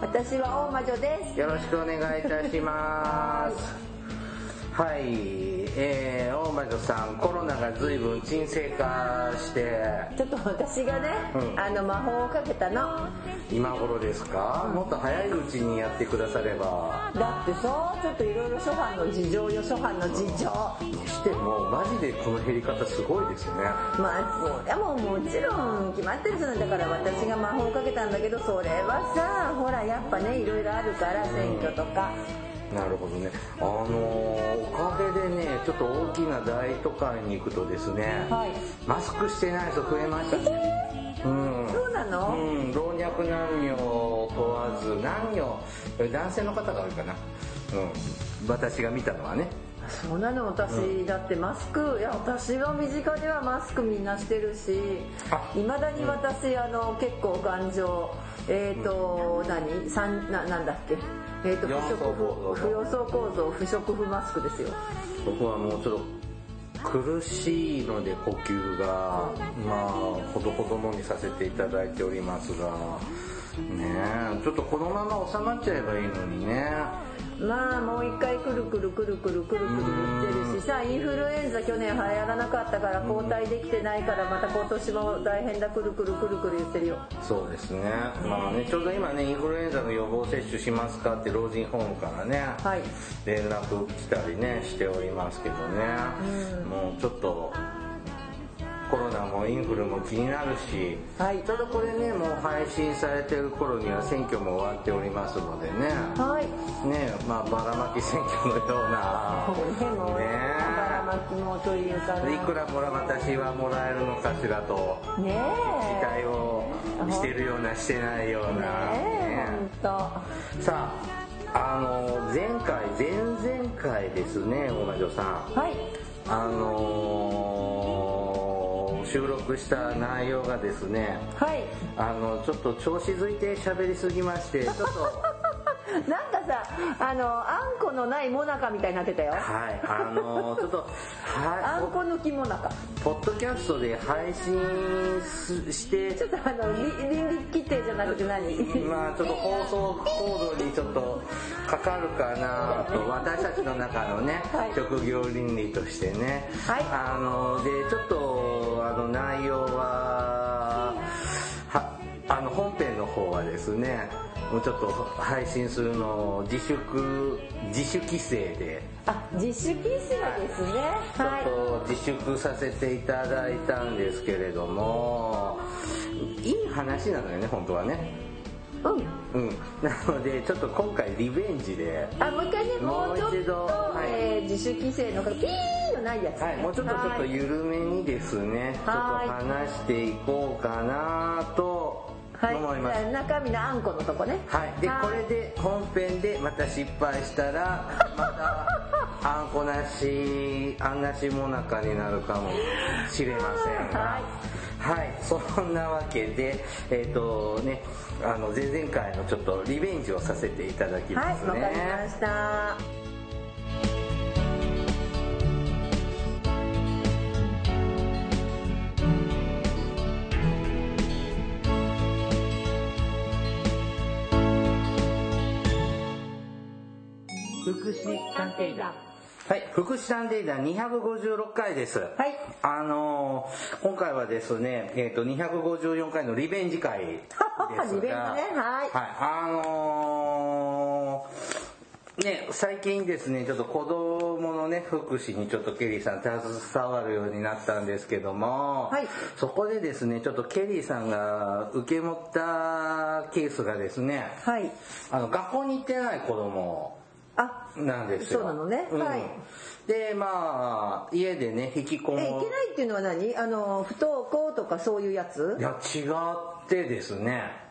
私は大魔女です。よろしくお願いいたします。はい、えー、大魔女さんコロナが随分沈静化して。ちょっと私がね、うん、あの魔法をかけたの。今頃ですか？もっと早いうちにやってくだされば。だってさちょっといろいろ初版の事情よ初版の事情。にしてもマジでこの減り方すごいですね。まあいやもうもちろん決まってるじゃない。だから私が魔法をかけたんだけどそれはさほらやっぱねいろいろあるから選挙とか、うんなるほどね。あのおかげでねちょっと大きな大都会に行くとですね、はい、マスクしてない人増えましたね、うん、そうなの、うん、老若男女問わず男女男性の方が多いかな、うん、私が見たのはね。そうなの。私、うん、だってマスクいや私は身近ではマスクみんなしてるしいまだに私、あの結構頑丈。えっ、ー、と、うん、何？三ななんだっけ？えっ、ー、と不織布不要層構造不織布マスクですよ。僕はもうちょっと苦しいので呼吸がまあほどほどのにさせていただいておりますがねえちょっとこのまま収まっちゃえばいいのにねまあもう一回くるくるくるくるくるくる言ってるしさインフルエンザ去年流行らなかったから交代できてないからまた今年も大変だくるくるくるくる言ってるよ。そうですね。まあねちょうど今ねインフルエンザの予防接種しますかって老人ホームからね、はい、連絡来たりねしておりますけどね、うん、もうちょっとコロナもインフルも気になるし、はい、ちょうどこれねもう配信されてる頃には選挙も終わっておりますのでね、はい、ねまあばらまき選挙のようなね。ばらまきもというかいくらもら私はもらえるのかしらとね期待をしてるようなしてないような。ねさああの前回前々回ですね大魔女さん。はい。あのー収録した内容がですね、はい、あのちょっと調子づいて喋りすぎましてちょっとなんかさあのあんこのないもなかみたいになってたよ。はいあのちょっとは あんこ抜きもなかポッドキャストで配信してちょっとあの倫理規定じゃなくて何？まあちょっと放送コードにちょっとかかるかなと私たちの中のね、はい、職業倫理としてね、はい、あのでちょっとあの内容ははあの本編の方はですねもうちょっと配信するのを自粛自主規制で。あ自主規制ですね、はい、ちょっと自粛させていただいたんですけれどもいい話なのよね本当はね。うん、うん、なのでちょっと今回リベンジであもう一回ねもうちょっと、はい、えー、自主規制のピーのないやつ、はい、もうちょっとちょっと緩めにですねちょっと話していこうかなとはい、思います。中身のあんこのとこね。はい。でこれで本編でまた失敗したらまたあんこなしあんなしもなかになるかもしれませんが。はい、そんなわけで、えっ、ー、とね、あの前々回のちょっとリベンジをさせていただきますね。はい、わかりました。祉探偵団はい、福祉探偵団256回です。はい。あのー、今回はですね、えっ、ー、と、254回のリベンジ会ですが。リベンジね、はい。はい、あのー、ね、最近ですね、ちょっと子供のね、福祉にちょっとケリーさん携わるようになったんですけども、はい、そこでですね、ちょっとケリーさんが受け持ったケースがですね、はい、あの、学校に行ってない子供なんですよ。そうなのね。はい。で、まあ、家でね、引きこもえ、いけないっていうのは何？あの、不登校とかそういうやつ？いや、違ってですね。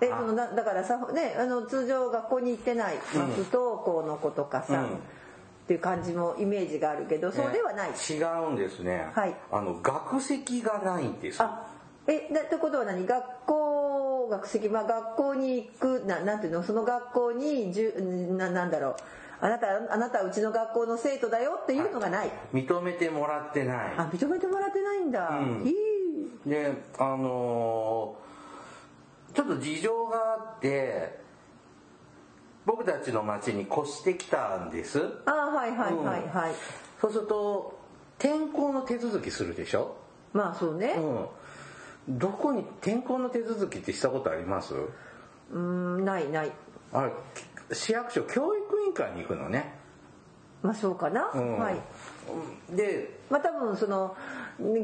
えそのだだからさ、ね、あの通常学校に行ってない不登校の子とかさ、っていう感じもイメージがあるけど、そうではない。違うんですね、はい、あの学籍がないんです。あえだってことは何？学校学籍まあ学校に行くななんていうの？その学校にじゅななんだろうあなたあなたはうちの学校の生徒だよっていうのがない。認めてもらってない。あ認めてもらってないんだ、うん、いい。であのー、ちょっと事情があって僕たちの町に越してきたんです。あはいはいはいはい、うん、そうすると転校の手続きするでしょ？まあそうね、うん、どこに転校の手続きってしたことあります？うんないない。あ市役所教育委員会に行くのね。まあそうかな、うん、はい。でまあ多分その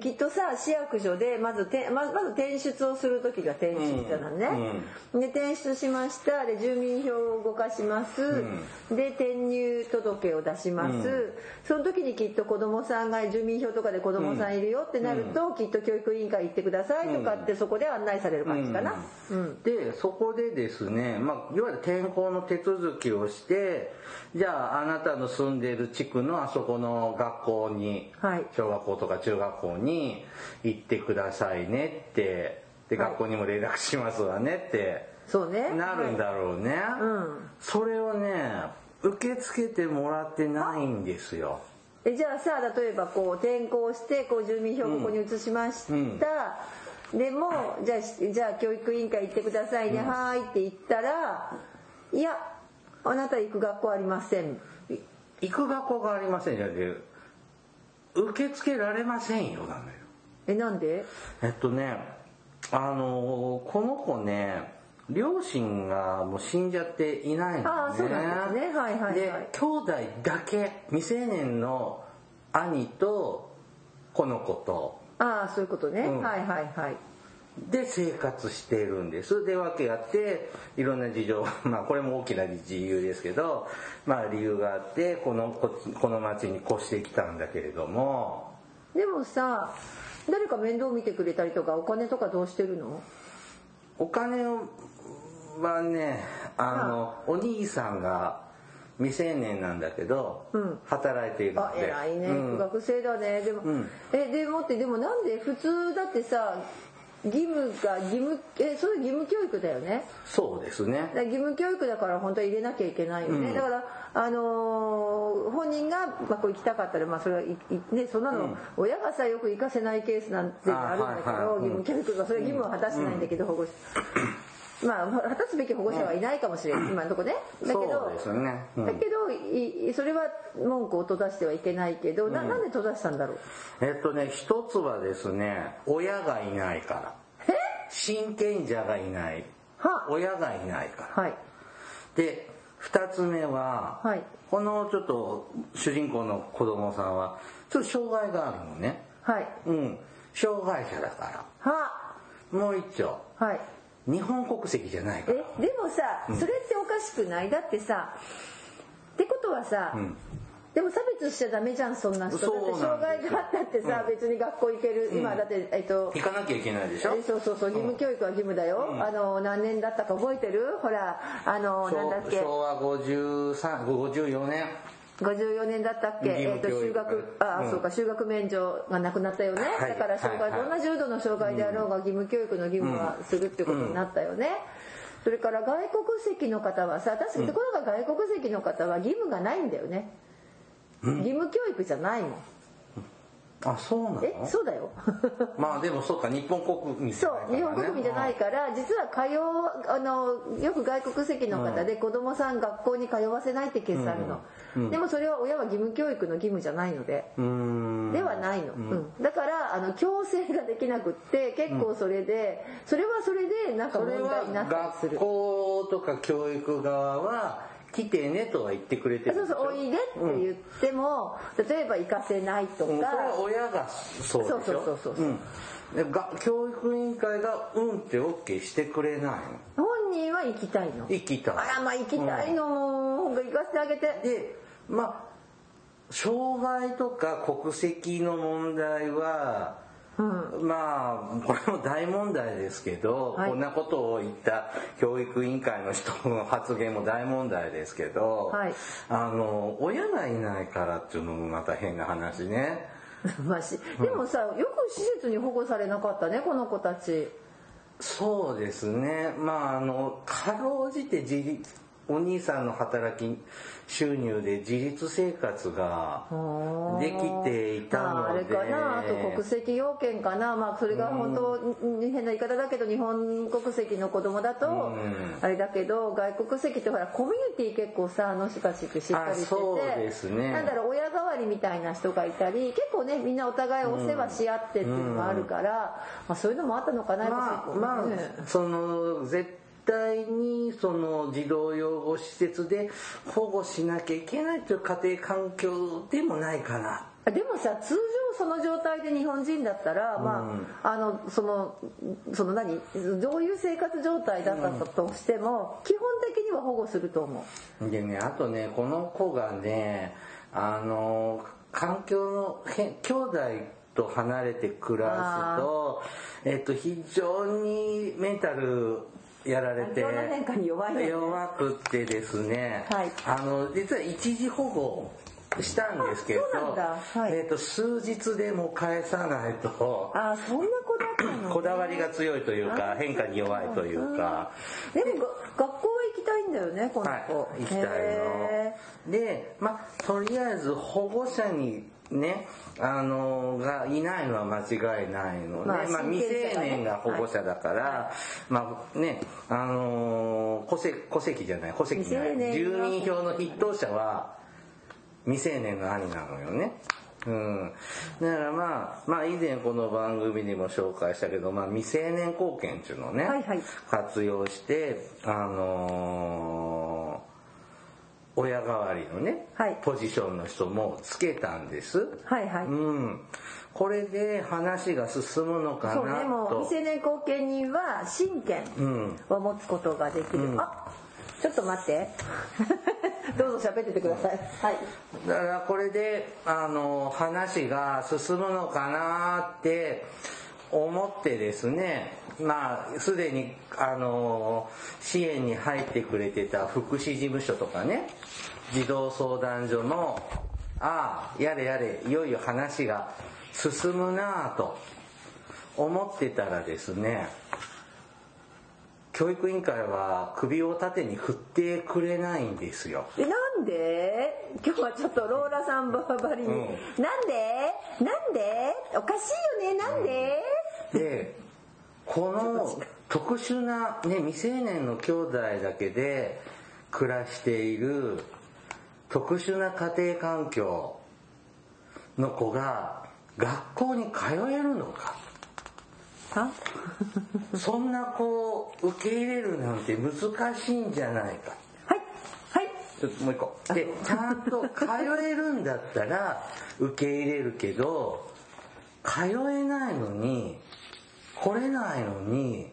きっとさ市役所でまずてままず転出をする時が転出なのね、うん、で転出しました。で住民票を動かします、うん、で転入届を出します、うん、その時にきっと子どもさんが住民票とかで子どもさんいるよってなると、きっと教育委員会行ってくださいとかってそこで案内される感じかな、でそこでですね、まあ、いわゆる転校の手続きをしてじゃああなたの住んでいる地区のあそこの学校に、はい、小学校とか中学校に行ってくださいねってで、学校にも連絡しますわねってそうね。なるんだろうね、はい、うん、それをね受け付けてもらってないんですよ。えじゃあさ例えばこう転校してこう住民票ここに移しました、うん。うん、でもじゃあじゃあ教育委員会行ってくださいね、はいって言ったらいやあなた行く学校ありません。行く学校がありませんじゃ受け付けられませんよなのよ。えなんで？えっとねあのこの子ね両親がもう死んじゃっていないのね。あそうなんですね。はいはいはい。で兄弟だけ未成年の兄とこの子と。ああそういうことね、うん、はいはいはいで生活しているんです。で訳あっていろんな事情 まあこれも大きな理由ですけどまあ理由があってこのこの町に越してきたんだけれども。でもさ誰か面倒見てくれたりとかお金とかどうしてるの？お金はねあの、お兄さんが未成年なんだけど、うん、働いているので。あ偉いね、うん、学生だね。でも、うん、えでもってでもなんで普通だってさ義務が義務えそれ義務教育だよね？そうですね。義務教育だから本当は入れなきゃいけないよね、うん、だからあのー、本人が学校行きたかったらまあそれはいねそんなの、親がさよく行かせないケースなんてあるんだけど、はいはい、義務教育がそれは義務を果たしてないんだけど、保護者まあ果たすべき保護者はいないかもしれない、今のとこね。だけどね、うん、だけどいそれは文句を閉ざしてはいけないけど、うん、ななんで閉ざしたんだろう？えっとね一つはですね親がいないから。え？親権者がいない。は。親がいないから、はい、で二つ目は、はい、このちょっと主人公の子供さんはちょっと障害があるのね。はい。うん。障害者だから。は。もう一丁。はい日本国籍じゃないから。えでもさ、それっておかしくない？だってさってことはさ、うん、でも差別しちゃダメじゃんそんな人。だって障害があったってさ、うん、別に学校行ける、今だってえっと行かなきゃいけないでしょ？そうそうそう義務教育は義務だよ、あの何年だったか覚えてる？ほらあのなんだっけ？昭和5354年54年だったっけ、えー、と修学あ、うん、そうか修学免除がなくなったよね、はい、だから障害、はい、どんな重度の障害であろうが義務教育の義務はするってことになったよね、それから外国籍の方はさ確かにところが外国籍の方は義務がないんだよね、義務教育じゃないもんあそうなの？えそうだよ。まあでもそうか日本国民じゃないから、ね、そう日本国民じゃないから実は通うあのよく外国籍の方で子供さん学校に通わせないってケースあるの、うん、でもそれは親は義務教育の義務じゃないので。ではないの、うん、だからあの強制ができなくって結構それで、それはそれでなんか問題になったりする。学校とか教育側は来てねとは言ってくれてるそうそうおいでって言っても、うん、例えば行かせないとか、うん、それは親がそうでしょ？そうそうそうそう、う。ん。が教育委員会がうんって OK してくれないの？本人は行きたいの？行きたい。あらまあ行きたいの、うん、行かせてあげて。でまあ障害とか国籍の問題は、うん、まあこれも大問題ですけど、はい、こんなことを言った教育委員会の人の発言も大問題ですけど、はい、あの親がいないからっていうのもまた変な話ね。まあ、でもさ、よく施設に保護されなかったねこの子たち。そうですね。まああのかろうじて自立お兄さんの働き収入で自立生活ができていたので、あ、れかな。あと国籍要件かな。まあそれが本当、うん、変な言い方だけど日本国籍の子供だとあれだけど外国籍ってほらコミュニティ結構さあの人たちってしっかりしてて。ね。なんだろう親代わりみたいな人がいたり結構ねみんなお互いお世話し合ってっていうのがあるから、まあ、そういうのもあったのかなまあ、まあ、その絶対にその児童養護施設で保護しなきゃいけないという家庭環境でもないかな。でもさ通常その状態で日本人だったら、うん、まああのそのその何？どういう生活状態だったとしても、うん、基本的には保護すると思う。でねあとねこの子がねあの環境の兄弟と離れて暮らすと、えっと、非常にメンタルやられて。弱弱くってですね、はい、あの実は一時保護したんですけど、はい、えーと、数日でも返さないと。あそんなこだね、こだわりが強いというか変化に弱いというか。でも学校は行きたいんだよねこの子、はい、行きたいの。でまあとりあえず保護者にね、あのがいないのは間違いないので、まあ、まあ、未成年が保護者だから、はい、まあね、あの戸籍戸籍じゃない戸籍じゃない。住民票の筆頭者は未成年の兄なのよね。うん、だからまあ、まあ以前この番組でも紹介したけど、まあ未成年貢献っていうのをね、はいはい、活用して、あのー親代わりのね、はい、ポジションの人もつけたんです。はいはい。うん。これで話が進むのかなと。そうね、もう未成年後見人は親権を持つことができる。うん、あちょっと待って。どうぞ喋っててください。はい。だからこれで、あの、話が進むのかなって思ってですね、まあ、すでに、あの、支援に入ってくれてた福祉事務所とかね、児童相談所の、ああ、やれやれ、いよいよ話が進むなぁと思ってたらですね、教育委員会は首を縦に振ってくれないんですよ。え、なんで？今日はちょっとローラさんばばりに、うん、なんで？なんで？おかしいよね。なんで、うん、で、この特殊な、ね、未成年の兄弟だけで暮らしている特殊な家庭環境の子が学校に通えるのか？そんな子を受け入れるなんて難しいんじゃないか。はいはい。ちょっともう一個。でちゃんと通えるんだったら受け入れるけど通えないのに来れないのに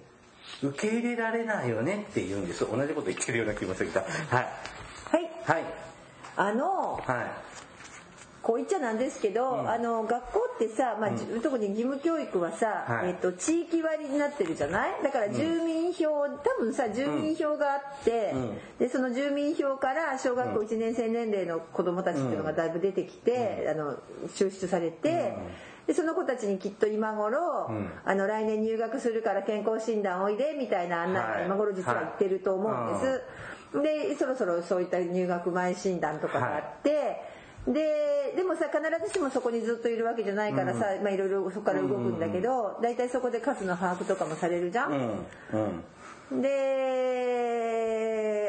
受け入れられないよねって言うんです。同じこと言ってるような気もするがはい。はい。はいあの、はい、こう言っちゃなんですけど、うん、あの学校ってさ、まあ、うん、特に義務教育はさ、はい、えーと、地域割になってるじゃない？だから住民票、うん、多分さ住民票があって、でその住民票から小学校1年生年齢の子どもたちっていうのがだいぶ出てきて、あの抽出されて。でその子たちにきっと今頃、うん、あの来年入学するから健康診断おいでみたいな案内が今頃実は言ってると思うんです。はいでそろそろそういった入学前診断とかがあって、はい、ででもさ必ずしもそこにずっといるわけじゃないからさ、うん、まあいろいろそこから動くんだけど大体、そこで数の把握とかもされるじゃん。うんうん、で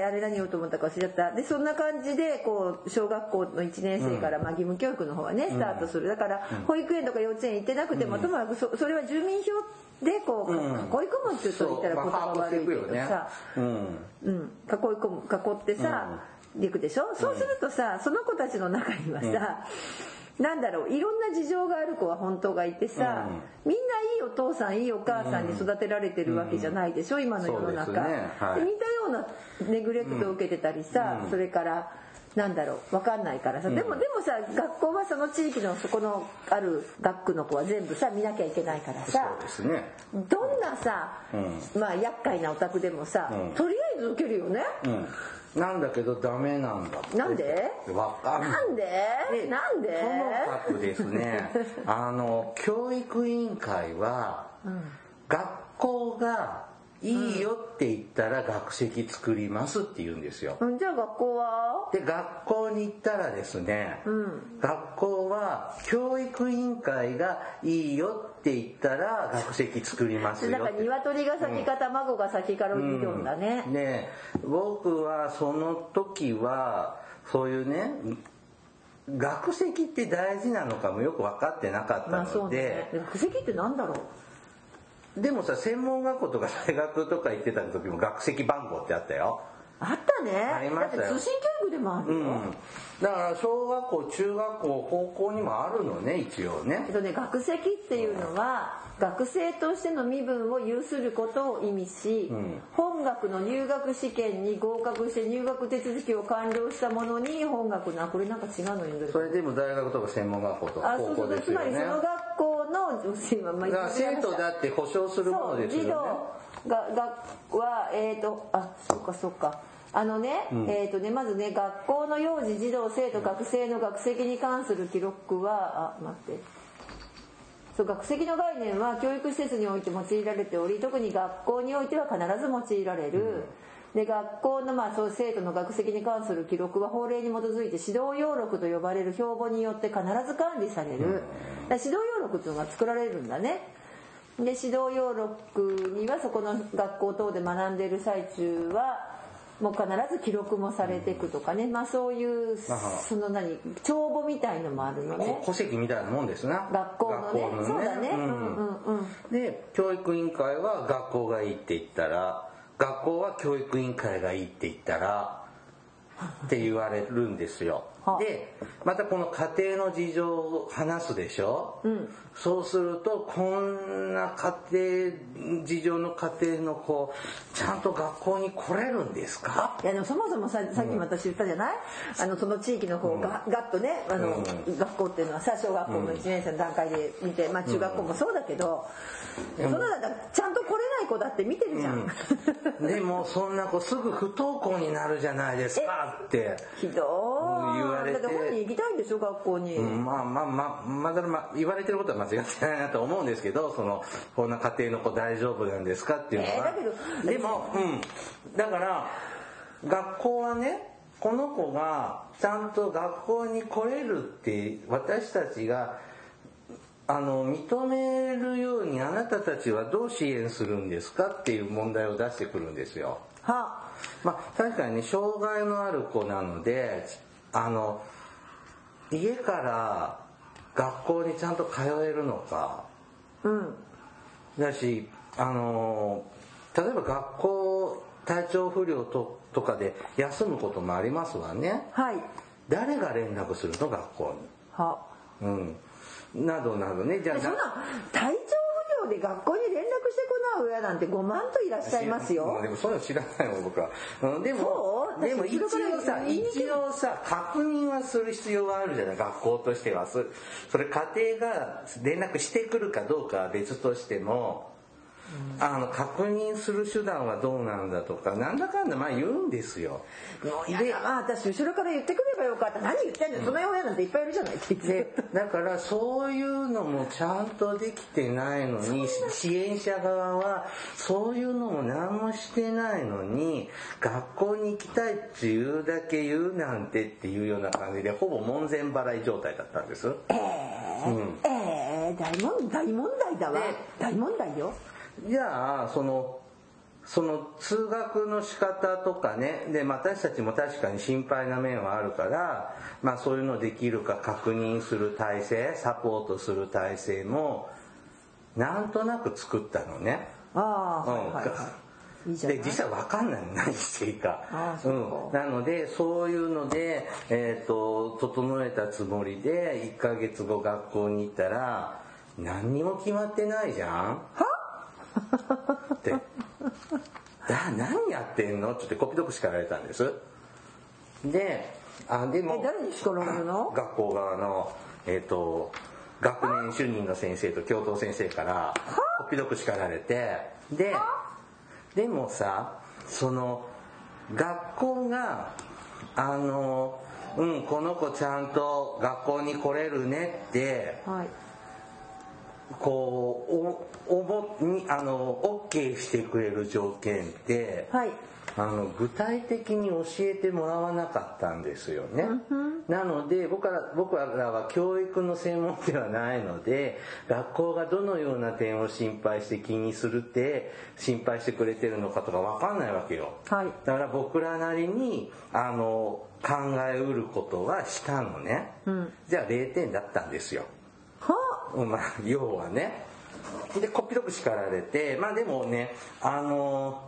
あれ何言おうと思ったか忘れちゃった。でそんな感じでこう小学校の1年生から、まあ、義務教育の方はねスタートする。だから保育園とか幼稚園行ってなくても、ともかくそそれは住民票でこう、囲い込むって言うと言ったら言葉悪いけどさ、うん、囲い込む囲ってさ、行くでしょ、そうするとさその子たちの中にはさ、なんだろういろんな事情がある子は本当がいてさ、みんないいいお父さんいいお母さんに育てられてるわけじゃないでしょ、今の世の中、ね。はい、似たようなネグレクトを受けてたりさ、それからなんだろう分かんないからさ、でもでもさ学校はその地域のそこのある学区の子は全部さ見なきゃいけないからさそうです、ね、どんなさ、まあ厄介なお宅でもさ、とりあえず受けるよね。なんだけどダメなんだ。なんで？わかんない。なんで？なんで？ともかくですね。あの教育委員会は、学校がいいよって言ったら学籍作りますって言うんですよ。うん、じゃあ学校は？で、学校に行ったらですね、うん、学校は教育委員会がいいよって言ったら学籍作りますよだから鶏が先か卵が先かの理論だね。うん、ね僕はその時は、そういうね、学籍って大事なのかもよく分かってなかったので、まあね、学籍って何だろう？でもさ専門学校とか大学とか行ってた時も学籍番号ってあったよあったね。ありましたよ。だって通信教育でもあるよ、うん、だから小学校中学校高校にもあるのね一応ね。えっとね学籍っていうのは、学生としての身分を有することを意味し、うん、本学の入学試験に合格して入学手続きを完了したものに本学なこれなんか違うのにそれでも大学とか専門学校とか高校ですよね。つまりその学校の女性は、まあ、生徒だって保証するものですよねががはえっ、ー、とあそっかそっか。あのね、うん、えっ、ー、とねまずね学校の幼児児童生徒学生の学籍に関する記録はあ待って。そう学籍の概念は教育施設において用いられており特に学校においては必ず用いられる、うん、で学校のまあそう生徒の学籍に関する記録は法令に基づいて指導要録と呼ばれる標語によって必ず管理される、うん、指導要録というのが作られるんだねで指導要録にはそこの学校等で学んでいる最中はもう必ず記録もされていくとかね、まあそういうその何帳簿みたいのもあるのね。戸籍みたいなもんですな。学校のね、ね、そうだね、うんうんうん、で教育委員会は学校がいいって言ったら学校は教育委員会がいいって言ったらって言われるんですよでまたこの家庭の事情を話すでしょ、うん、そうするとこんな家庭事情の家庭の子ちゃんと学校に来れるんですか？いやでもそもそもささっきも私言ったじゃない、うん、あのその地域の方が、うん、ガッとねあの、うん、学校っていうのはさ小学校の1年生の段階で見て、まあ、中学校もそうだけど、そのちゃんと来れない子だって見てるじゃん、でもそんな子すぐ不登校になるじゃないですかって。ひどい言われてだって本人行きたいんでしょ学校に、まあまあまあまだまあ言われてることは間違ってないなと思うんですけどそのこんな家庭の子大丈夫なんですかっていうのは、えー、だけどでもうんだから学校はねこの子がちゃんと学校に来れるって私たちがあの認めるようにあなたたちはどう支援するんですかっていう問題を出してくるんですよ。はまあ確かにね障害のある子なのであの家から学校にちゃんと通えるのか、うん、だしあの例えば学校体調不良ととかで休むこともありますわね、はい、誰が連絡するの？学校に。は、うん、などなどね。じゃあそんな体調不良で学校に連絡してこない親なんて5万といらっしゃいますよ。でもそういうの知らないもん僕は、うん、でもでも一応さ一応さ確認はする必要はあるじゃない学校としては。それ家庭が連絡してくるかどうかは別としてもあの確認する手段はどうなんだとかなんだかんだまあ言うんですよ。であ私後ろから言ってくればよかった。何言ってんの、うん、その親なんていっぱいいるじゃないって。言ってだからそういうのもちゃんとできてないのに支援者側はそういうのも何もしてないのに学校に行きたいっていうだけ言うなんてっていうような感じでほぼ門前払い状態だったんです。ええー、うん、ええー、大問大問題だわ。大問題よじゃあそのその通学の仕方とかねで私たちも確かに心配な面はあるから、まあ、そういうのできるか確認する体制サポートする体制もなんとなく作ったのね。ああ、うん、はいはいで実際分かんない何していいか。うん、なのでそういうので、えーと、と整えたつもりで1ヶ月後学校に行ったら何にも決まってないじゃん。はってだ何やってんの？ってコピドク叱られたんです。であでも誰に叱られるの？学校側のえっ、ー、と学年主任の先生と教頭先生からこっぴどく叱られてででもさその学校があのうんこの子ちゃんと学校に来れるねって、はい、こうおおぼにあの OK してくれる条件って、はいあの具体的に教えてもらわなかったんですよね。なので僕ら僕らは教育の専門ではないので学校がどのような点を心配して気にするって心配してくれてるのかとか分かんないわけよ。はい、だから僕らなりにあの考えうることはしたのね。うん、じゃあ0点だったんですよ。はまあ要はね。でこっぴどく叱られてまあでもねあの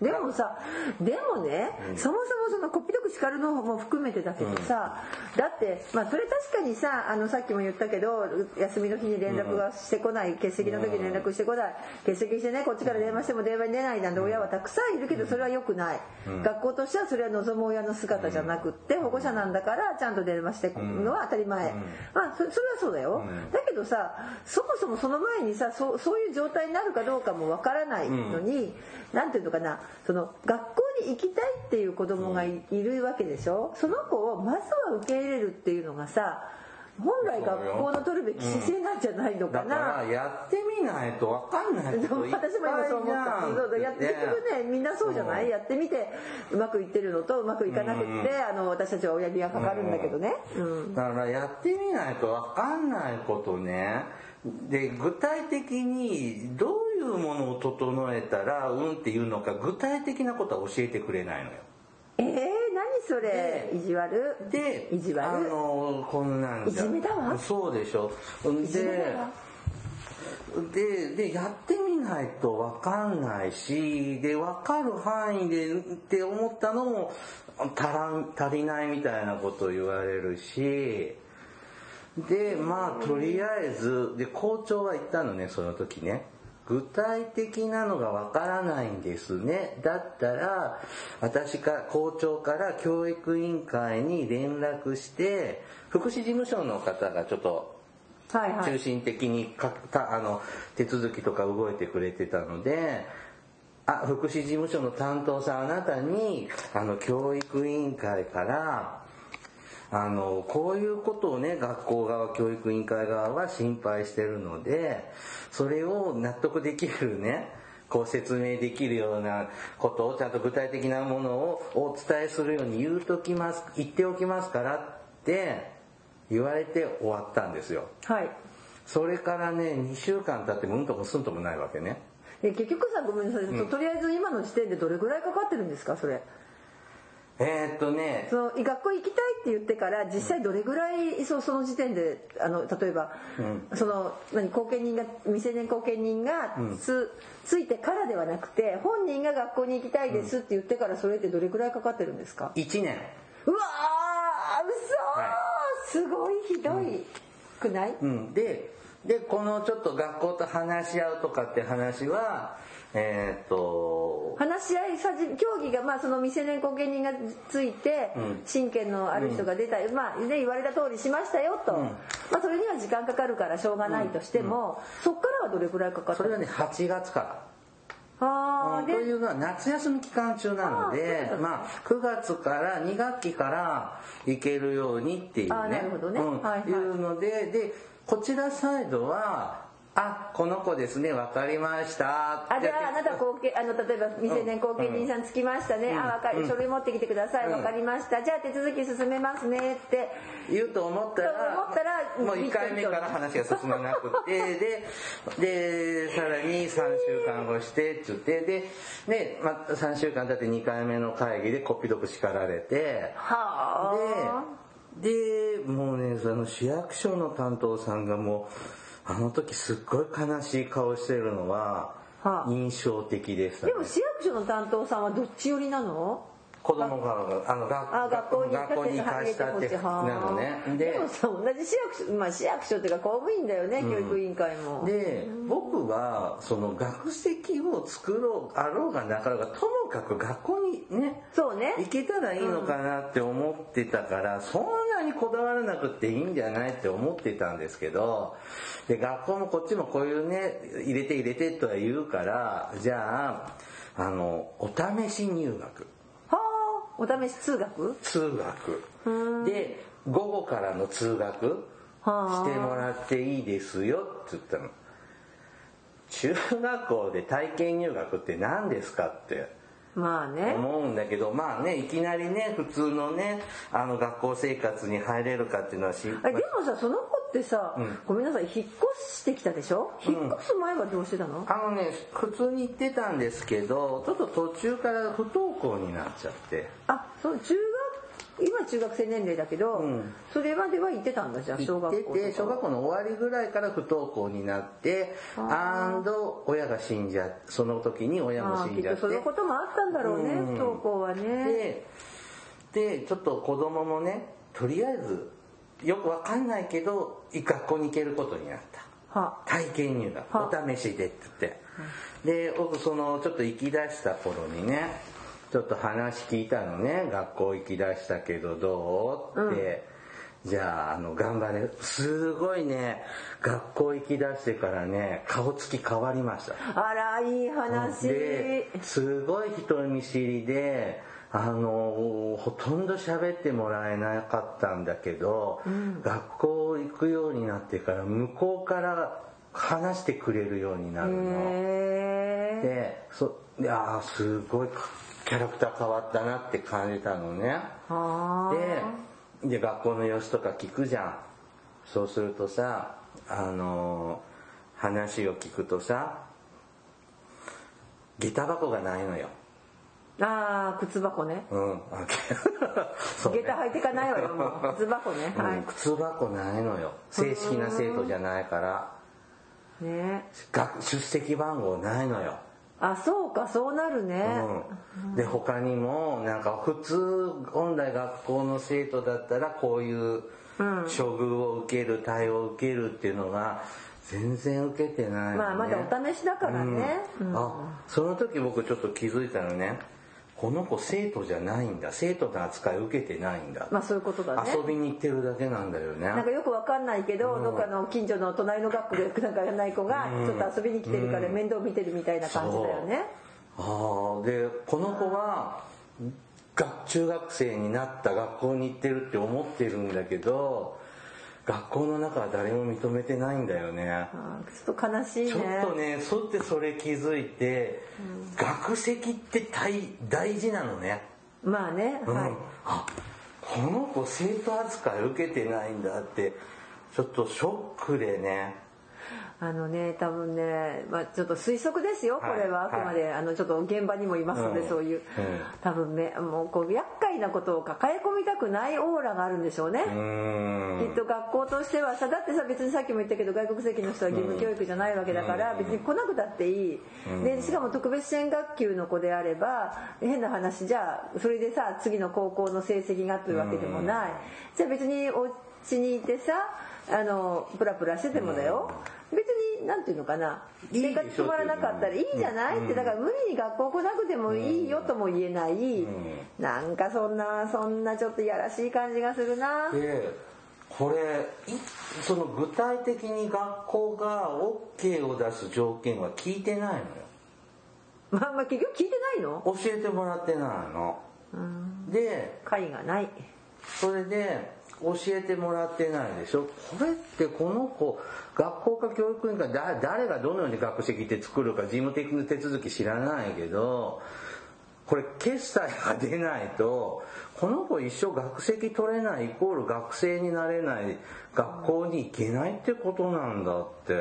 でもさでもね、うん、そもそもそのこっぴどく叱るのも含めてだけどさ、うん、だってまあそれ確かにさあのさっきも言ったけど休みの日に連絡がしてこない、欠席の時に連絡してこない欠席してねこっちから電話しても電話に出ないなんて親はたくさんいるけどそれは良くない、学校としてはそれは望む親の姿じゃなくって保護者なんだからちゃんと電話してくのは当たり前、まあそれはそうだよ、だけどさそもそもその前にさそそういう状態になるかどうかもわからないのに、何ていうのかなその学校に行きたいっていう子供がい,、るわけでしょ？その子をまずは受け入れるっていうのがさ本来学校の取るべき姿勢なんじゃないのかな、うん、だからやってみないと分かんない私も今そう思った。そうやって結局ね。みんなそうじゃない、やってみてうまくいってるのとうまくいかなくって、うん、あの私たちは親指がかかるんだけどね、うん、だからやってみないと分かんないことねで具体的にどういうものを整えたらうんっていうのか具体的なことは教えてくれないのよ。えー、何それ？意地悪？で意地悪？あのこんなんいじめだわ？そうでしょ。でででやってみないと分かんないしで分かる範囲でって思ったのも足らん足りないみたいなことを言われるしでまあとりあえずで校長は言ったのねその時ね。具体的なのがわからないんですね。だったら私か校長から教育委員会に連絡して福祉事務所の方がちょっと中心的にかたあの手続きとか動いてくれてたのであ福祉事務所の担当さんあなたにあの教育委員会からあのこういうことをね学校側教育委員会側は心配してるのでそれを納得できるねこう説明できるようなことをちゃんと具体的なものをお伝えするように言うときます言っておきますからって言われて終わったんですよ。はい。それからね2週間経ってもうんともすんともないわけね。結局さごめんなさい、うん、とりあえず今の時点でどれぐらいかかってるんですかそれ？えー、っとね。その学校行きたいって言ってから実際どれぐらい、そその時点であの例えば、うん、その何後見人が未成年後見人がつうん、ついてからではなくて本人が学校に行きたいですって言ってからそれってどれぐらいかかってるんですか？1年。うわー嘘、はい、すごいひどいくない、うん、ででこのちょっと学校と話し合うとかって話はえー、っと話し合いさじ協議がまあその未成年後見人がついて、親権のある人が出た、うん、まあね言われた通りしましたよと、うん、まあそれには時間かかるからしょうがないとしても、そっからはどれくらいかかったそれはね8月から。あというのは夏休み期間中なのでまあ、9月から2学期から行けるようにっていうね。なるほどね、うん。はいはい、いうのででこちらサイドはあこの子ですね。分かりました。あじゃああなた後継あの例えば未成年後継人さんつきましたね、うん、あ分かり書類持ってきてください、うん、分かりました。じゃあ手続き進めますねって。言うと思ったら思ったらもう1回目から話が進まなくてででさらに3週間後してっつってでで、まあ、3週間経って2回目の会議でこっぴどく叱られてはあ。ででもうねその市役所の担当さんがもうあの時すっごい悲しい顔してるのは印象的でした、ね、でも市役所の担当さんはどっち寄りなの？子供があの学校に学校に行かしたってなのね。でもさ同じ市役所まあ市役所っていうか公務員だよね、うん、教育委員会も。で僕はその学籍を作ろうあろうがなかろうがともかく学校にねそうね。行けたらいいのかなって思ってたから、うん、そんなにこだわらなくていいんじゃないって思ってたんですけどで学校もこっちもこういうね入れて入れてとは言うからじゃああのお試し入学。はあお試し通学？通学。で午後からの通学してもらっていいですよって言ったの。中学校で体験入学って何ですかってまあね。思うんだけどまあねいきなりね普通のねあの学校生活に入れるかっていうのは心配でもさその子ってさ、うん、ごめんなさい引っ越してきたでしょ？引っ越す前はどうしてたの、あのね普通に行ってたんですけどちょっと途中から不登校になっちゃって。あそう中今中学生年齢だけど、うん、それまでは行ってたんだじゃあ小学校小学校の終わりぐらいから不登校になってアンド親が死んじゃその時に親も死んじゃって。そのこともあったんだろうね、うん、不登校はね。ででちょっと子供もねとりあえずよくわかんないけど学校に行けることになった。体験入学お試しでって言って。で僕そのちょっと行き出した頃にねちょっと話聞いたのね。学校行きだしたけどどうって、うん、じゃああの頑張れ。すごいね。学校行きだしてからね顔つき変わりました。あらいい話。すごい人見知りであのほとんど喋ってもらえなかったんだけど、うん、学校行くようになってから向こうから話してくれるようになるの。でそいやすごいキャラクター変わったなって感じたのね。でで学校の様子とか聞くじゃん。そうするとさあの話を聞くとさ下駄箱がないのよああ靴箱ね。うん。ね、下駄履いてかないわよもう。靴箱ね、はい、靴箱ないのよ。正式な生徒じゃないから。ね。出席番号ないのよ。あそうかそうなるね、うん、で他にもなんか普通本来学校の生徒だったらこういう処遇を受ける対応を受けるっていうのが全然受けてない、ね、まあまだお試しだからね、うん、あその時僕ちょっと気づいたのねこの子生徒じゃないんだ。生徒の扱い受けてないんだ。まあそういうことだね。遊びに行ってるだけなんだよね。なんかよくわかんないけど、うん、どっかの近所の隣の学校で なんかやない子がちょっと遊びに来てるから面倒見てるみたいな感じだよね、う。ん、ああでこの子は中学生になった学校に行ってるって思ってるんだけど学校の中は誰も認めてないんだよね。ちょっと悲しいね。ちょっとねそってそれ気づいて、うん、学籍って大大事なのね。まあね、うん、はい。あこの子生徒扱い受けてないんだってちょっとショックでねあのね多分ね、まあ、ちょっと推測ですよこれは。あくまで、はい、あのちょっと現場にもいますので、うん、そういう、うん、多分ねもうこう厄介なことを抱え込みたくないオーラがあるんでしょうね。きっと学校としてはさだってさ別にさっきも言ったけど外国籍の人は義務教育じゃないわけだから、別に来なくたっていい。でしかも特別支援学級の子であれば変な話じゃあそれでさ次の高校の成績がというわけでもない。じゃあ別にお家にいてさあのプラプラしててもだよ、別に何ていうのかな生活止まらなかったらいいじゃない？ってだから無理に学校来なくてもいいよとも言えないなんかそんなそんなちょっといやらしい感じがするな。でこれその具体的に学校が OK を出す条件は聞いてないのよ。まあまあ結局聞いてないの？教えてもらってないの。で会がない。それで教えてもらってないでしょ？これってこの子学校か教育委員会誰がどのように学籍って作るか事務的な手続き知らないけどこれ決済が出ないとこの子一生学籍取れないイコール学生になれない学校に行けないってことなんだって。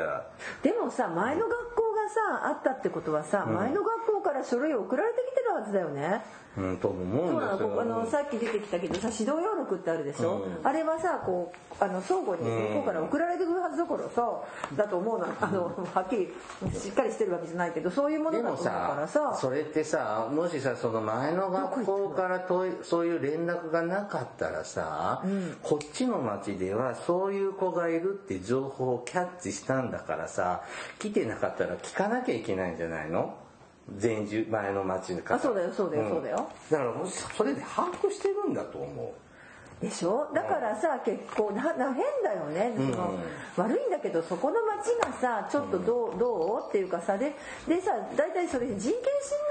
でもさ前の学校がさあったってことはさ、前の学校から書類送られてきてるるはずだよね。うん、と思うんですよ。あのさっき出てきたけどさ指導要録ってあるでしょ、うん、あれはさこうあの相互に向こうから送られてくるはずだからさだと思うの。あのはっきりしっかりしてるわけじゃないけどそういうものだとからさ。それってさもしさその前の学校からとそういう連絡がなかったらさ、うん、こっちの町ではそういう子がいるって情報をキャッチしたんだからさ来てなかったら聞かなきゃいけないんじゃないの？前住前の町の方。あそうだよそうだよ、そうだよ。だからそれで把握してるんだと思う。でしょ？だからさ結構なな変だよね、その、悪いんだけどそこの町がさちょっとどう,、どうっていうかさででさ大体それ人権侵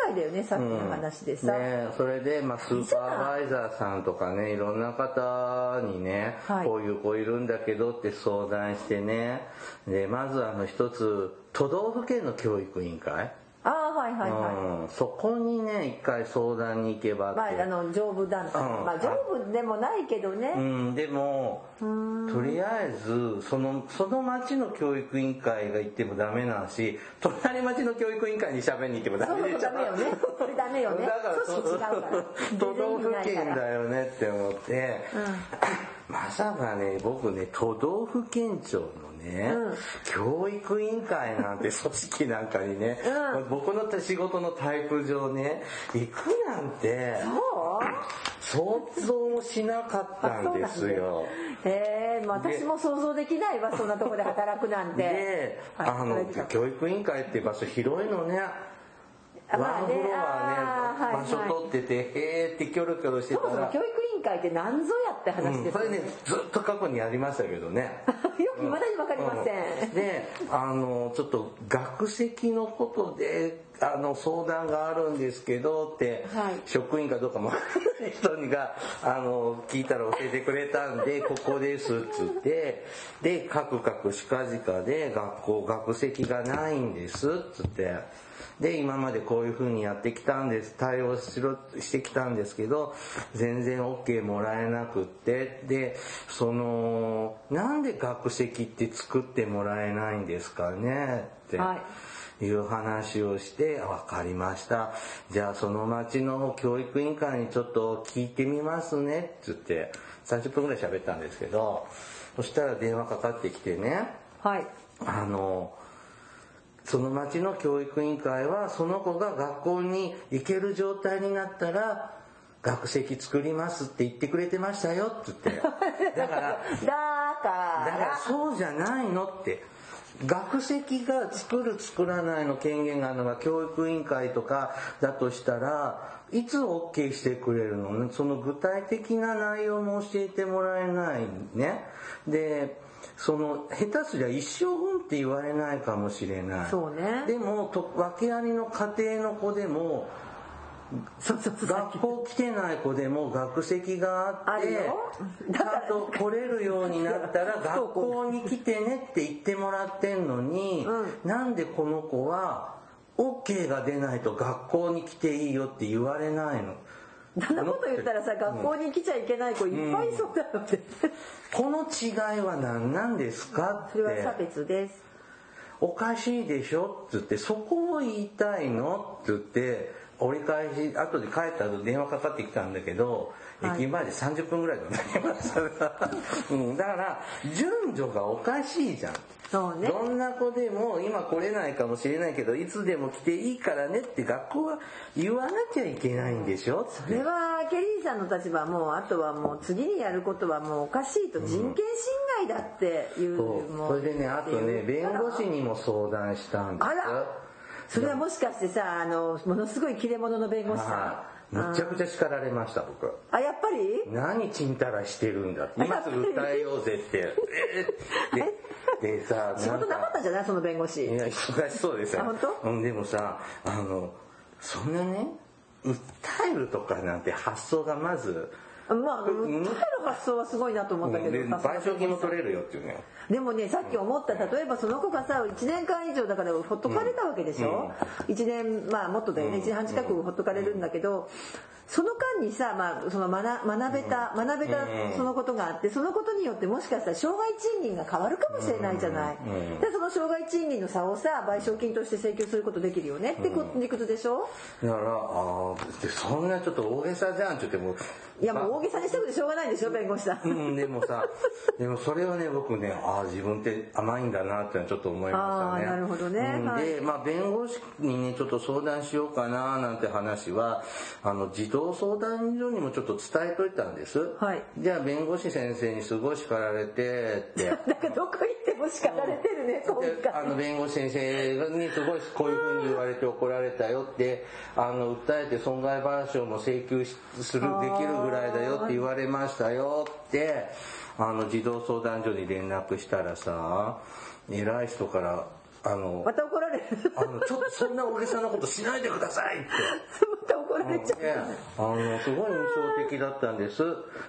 害だよねさっきの話でさ、ね、それで、まあ、スーパーバイザーさんとかねいろんな方にね、はい、こういう子いるんだけどって相談してね。でまずあの一つ都道府県の教育委員会ああはいはいはい、うん、そこにね一回相談に行けばまああの丈夫団体、うん、まあ丈夫でもないけどね。うん。でもとりあえずそのその町の教育委員会が行ってもダメなし隣町の教育委員会に喋りに行ってもダメでしょ。ダメよね。それダメよねだから。都道府県だよねって思って、うん、まさかね僕ね都道府県庁のね、うん、教育委員会なんて組織なんかにね、うん、僕の仕事のタイプ上ね行くなんて想像もしなかったんですよ。へえ、まあ、私も想像できないわそんなとこで働くなんて。で、あの教育委員会っていう場所広いのね。ワンフロアね、場所取ってて、へーってキョロキョロしてたら。そもそも教育委員会って何ぞやって話ですよね、うん、それね、ずっと過去にありましたけどね。よく未だに分かりません。で、あの、ちょっと学籍のことで、あの相談があるんですけどって、はい、職員かどうかも人にがあの聞いたら教えてくれたんで ここですっつってでカクカクしかじかで学校学籍がないんですっつって。で、今までこういう風にやってきたんです、対応しろ、してきたんですけど、全然 OK もらえなくって、で、その、なんで学籍って作ってもらえないんですかねって。はいいう話をして、分かりました。じゃあその町の教育委員会にちょっと聞いてみますね、って言って、30分ぐらい喋ったんですけど、そしたら電話かかってきてね、はい。あの、その町の教育委員会はその子が学校に行ける状態になったら学籍作りますって言ってくれてましたよって言って だからだからだからそうじゃないのって学籍が作る作らないの権限があるのが教育委員会とかだとしたらいつ OK してくれるのね？その具体的な内容も教えてもらえないね。でその下手すりゃ一生分って言われないかもしれない。そうね。でもと訳ありの家庭の子でも学校来てない子でも学籍があってちゃんと来れるようになったら 学校に来てねって言ってもらってんのに、うん、なんでこの子は OK が出ないと学校に来ていいよって言われないの。そんなこと言ったらさ、学校に来ちゃいけない子いっぱいいそうだよって、この違いは何なんですかって。それは差別です。おかしいでしょって言って、そこを言いたいのって言って、折り返し、後で帰った後電話かかってきたんだけど、駅前で30分ぐらいかかりました、うん、だから、順序がおかしいじゃん。そうね。どんな子でも今来れないかもしれないけど、いつでも来ていいからねって学校は言わなきゃいけないんでしょ？それはケリーさんの立場もう、あとはもう次にやることはもうおかしいと人権侵害だっていう、うん、それでね、あとね、弁護士にも相談したんですあらそれはもしかしてさ、あの、ものすごい切れ者の弁護士さん。むちゃくちゃ叱られました僕。あやっぱり？何ちんたらしてるんだ今すぐ訴えようぜって。ででさ仕事なかったんじゃない？その弁護士。いや忙しそうですよ本当、うん、でもさあのそんなね訴えるとかなんて発想がまずまあ、訴発想はすごいなと思ったけど、賠償金も取れるよっていうね。でもねさっき思った例えばその子がさ1年間以上だからほっとかれたわけでしょ、うん、1年まあもっとだよね。1年半近くほっとかれるんだけどその間にさ、まあ、その学学べた、学べたそのことがあってそのことによってもしかしたら障害賃金が変わるかもしれないじゃない、でその障害賃金の差をさ賠償金として請求することできるよねって理屈でしょ？だからあそんなちょっと大げさじゃんって言ってもいやもう大げさにしてもしょうがないでしょ弁護士さん、うん、でもさでもそれはね僕ねああ自分って甘いんだなってちょっと思いましたね。なるほどね、うん。はい、でまあ弁護士にねちょっと相談しようかななんて話はあの児童相談所にもちょっと伝えといたんです、はい、じゃあ弁護士先生にすごい叱られてって。なんかどこ行っても叱られてるね、うん、あの弁護士先生にすごいこういうふうに言われて怒られたよってあの訴えて損害賠償も請求するできるぐらいだよって言われましたよってあの児童相談所に連絡したらさ偉い人からあのまたあのちょっとそんな大げさなことしないでくださいって。怒られちゃう、あのすごい印象的だったんです。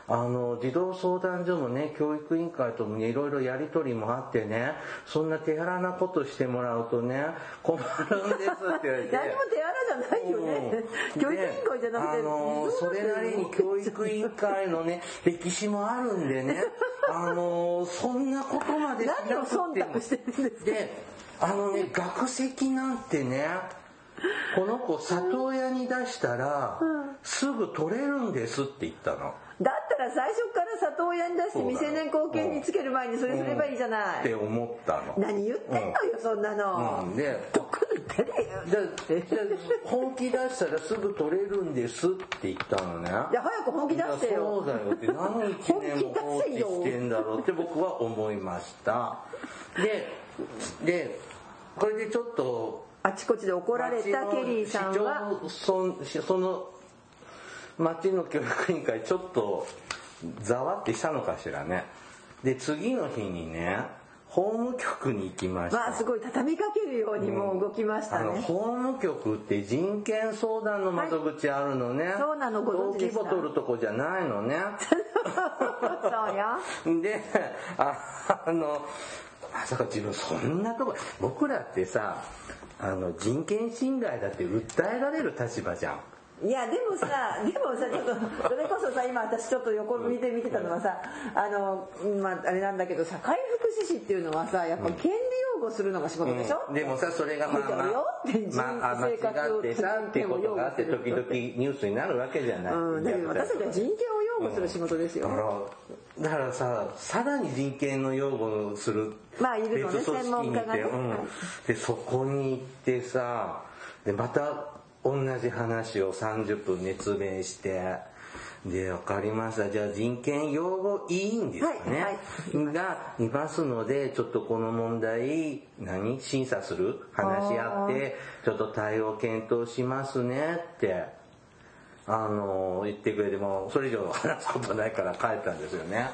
あの児童相談所のね教育委員会ともねいろいろやり取りもあってねそんな手荒なことしてもらうとね困るんですって言われて。何も手荒じゃないよね、教育委員会じゃなくてあのそれなりに教育委員会のね歴史もあるんでねあのそんなことまでしなくても。何を忖度してるんですであのね学籍なんてねこの子里親に出したら、すぐ取れるんですって言ったの。だったら最初から里親に出して未成年後見につける前にそれすればいいじゃない。って思ったの。何言ってんのよ、そんなの。うん、で、どこに出れよ。じゃ本気出したらすぐ取れるんですって言ったのね。いや、早く本気出してよ。そうだよって何一年も放置してんだろうって僕は思いました。で、で、これでちょっとあちこちで怒られたケリーさんはそその町の教育委員会ちょっとざわってしたのかしらねで次の日にね法務局に行きました。まあすごい畳みかけるようにもう動きましたね。うん、法務局って人権相談の窓口あるのね。はい、そうなのご存知でボ取るとこじゃないのね。そうや。で、ああの、まさか自分そんなとこ、僕らってさ、あの、人権侵害だって訴えられる立場じゃん。いやでもさ でもさちょっとそれこそさ今私ちょっと横見て見てたのはさあのまああれなんだけど社会福祉士っていうのはさやっぱ権利擁護するのが仕事でしょ、うん、でもさそれがまあまあ、まあ、間違ってさってことがあって時々ニュースになるわけじゃない、うん、だけど私たちは人権を擁護する仕事ですよ、うん、だからささらに人権の擁護するまあいるのね専門家がね、うん、でそこに行ってさでまた同じ話を30分熱弁してで分かりました。じゃあ人権擁護委員ですかね、はいはい、がいますのでちょっとこの問題何？審査する？話し合ってちょっと対応検討しますねってあの言ってくれてもそれ以上話すことないから帰ったんですよね。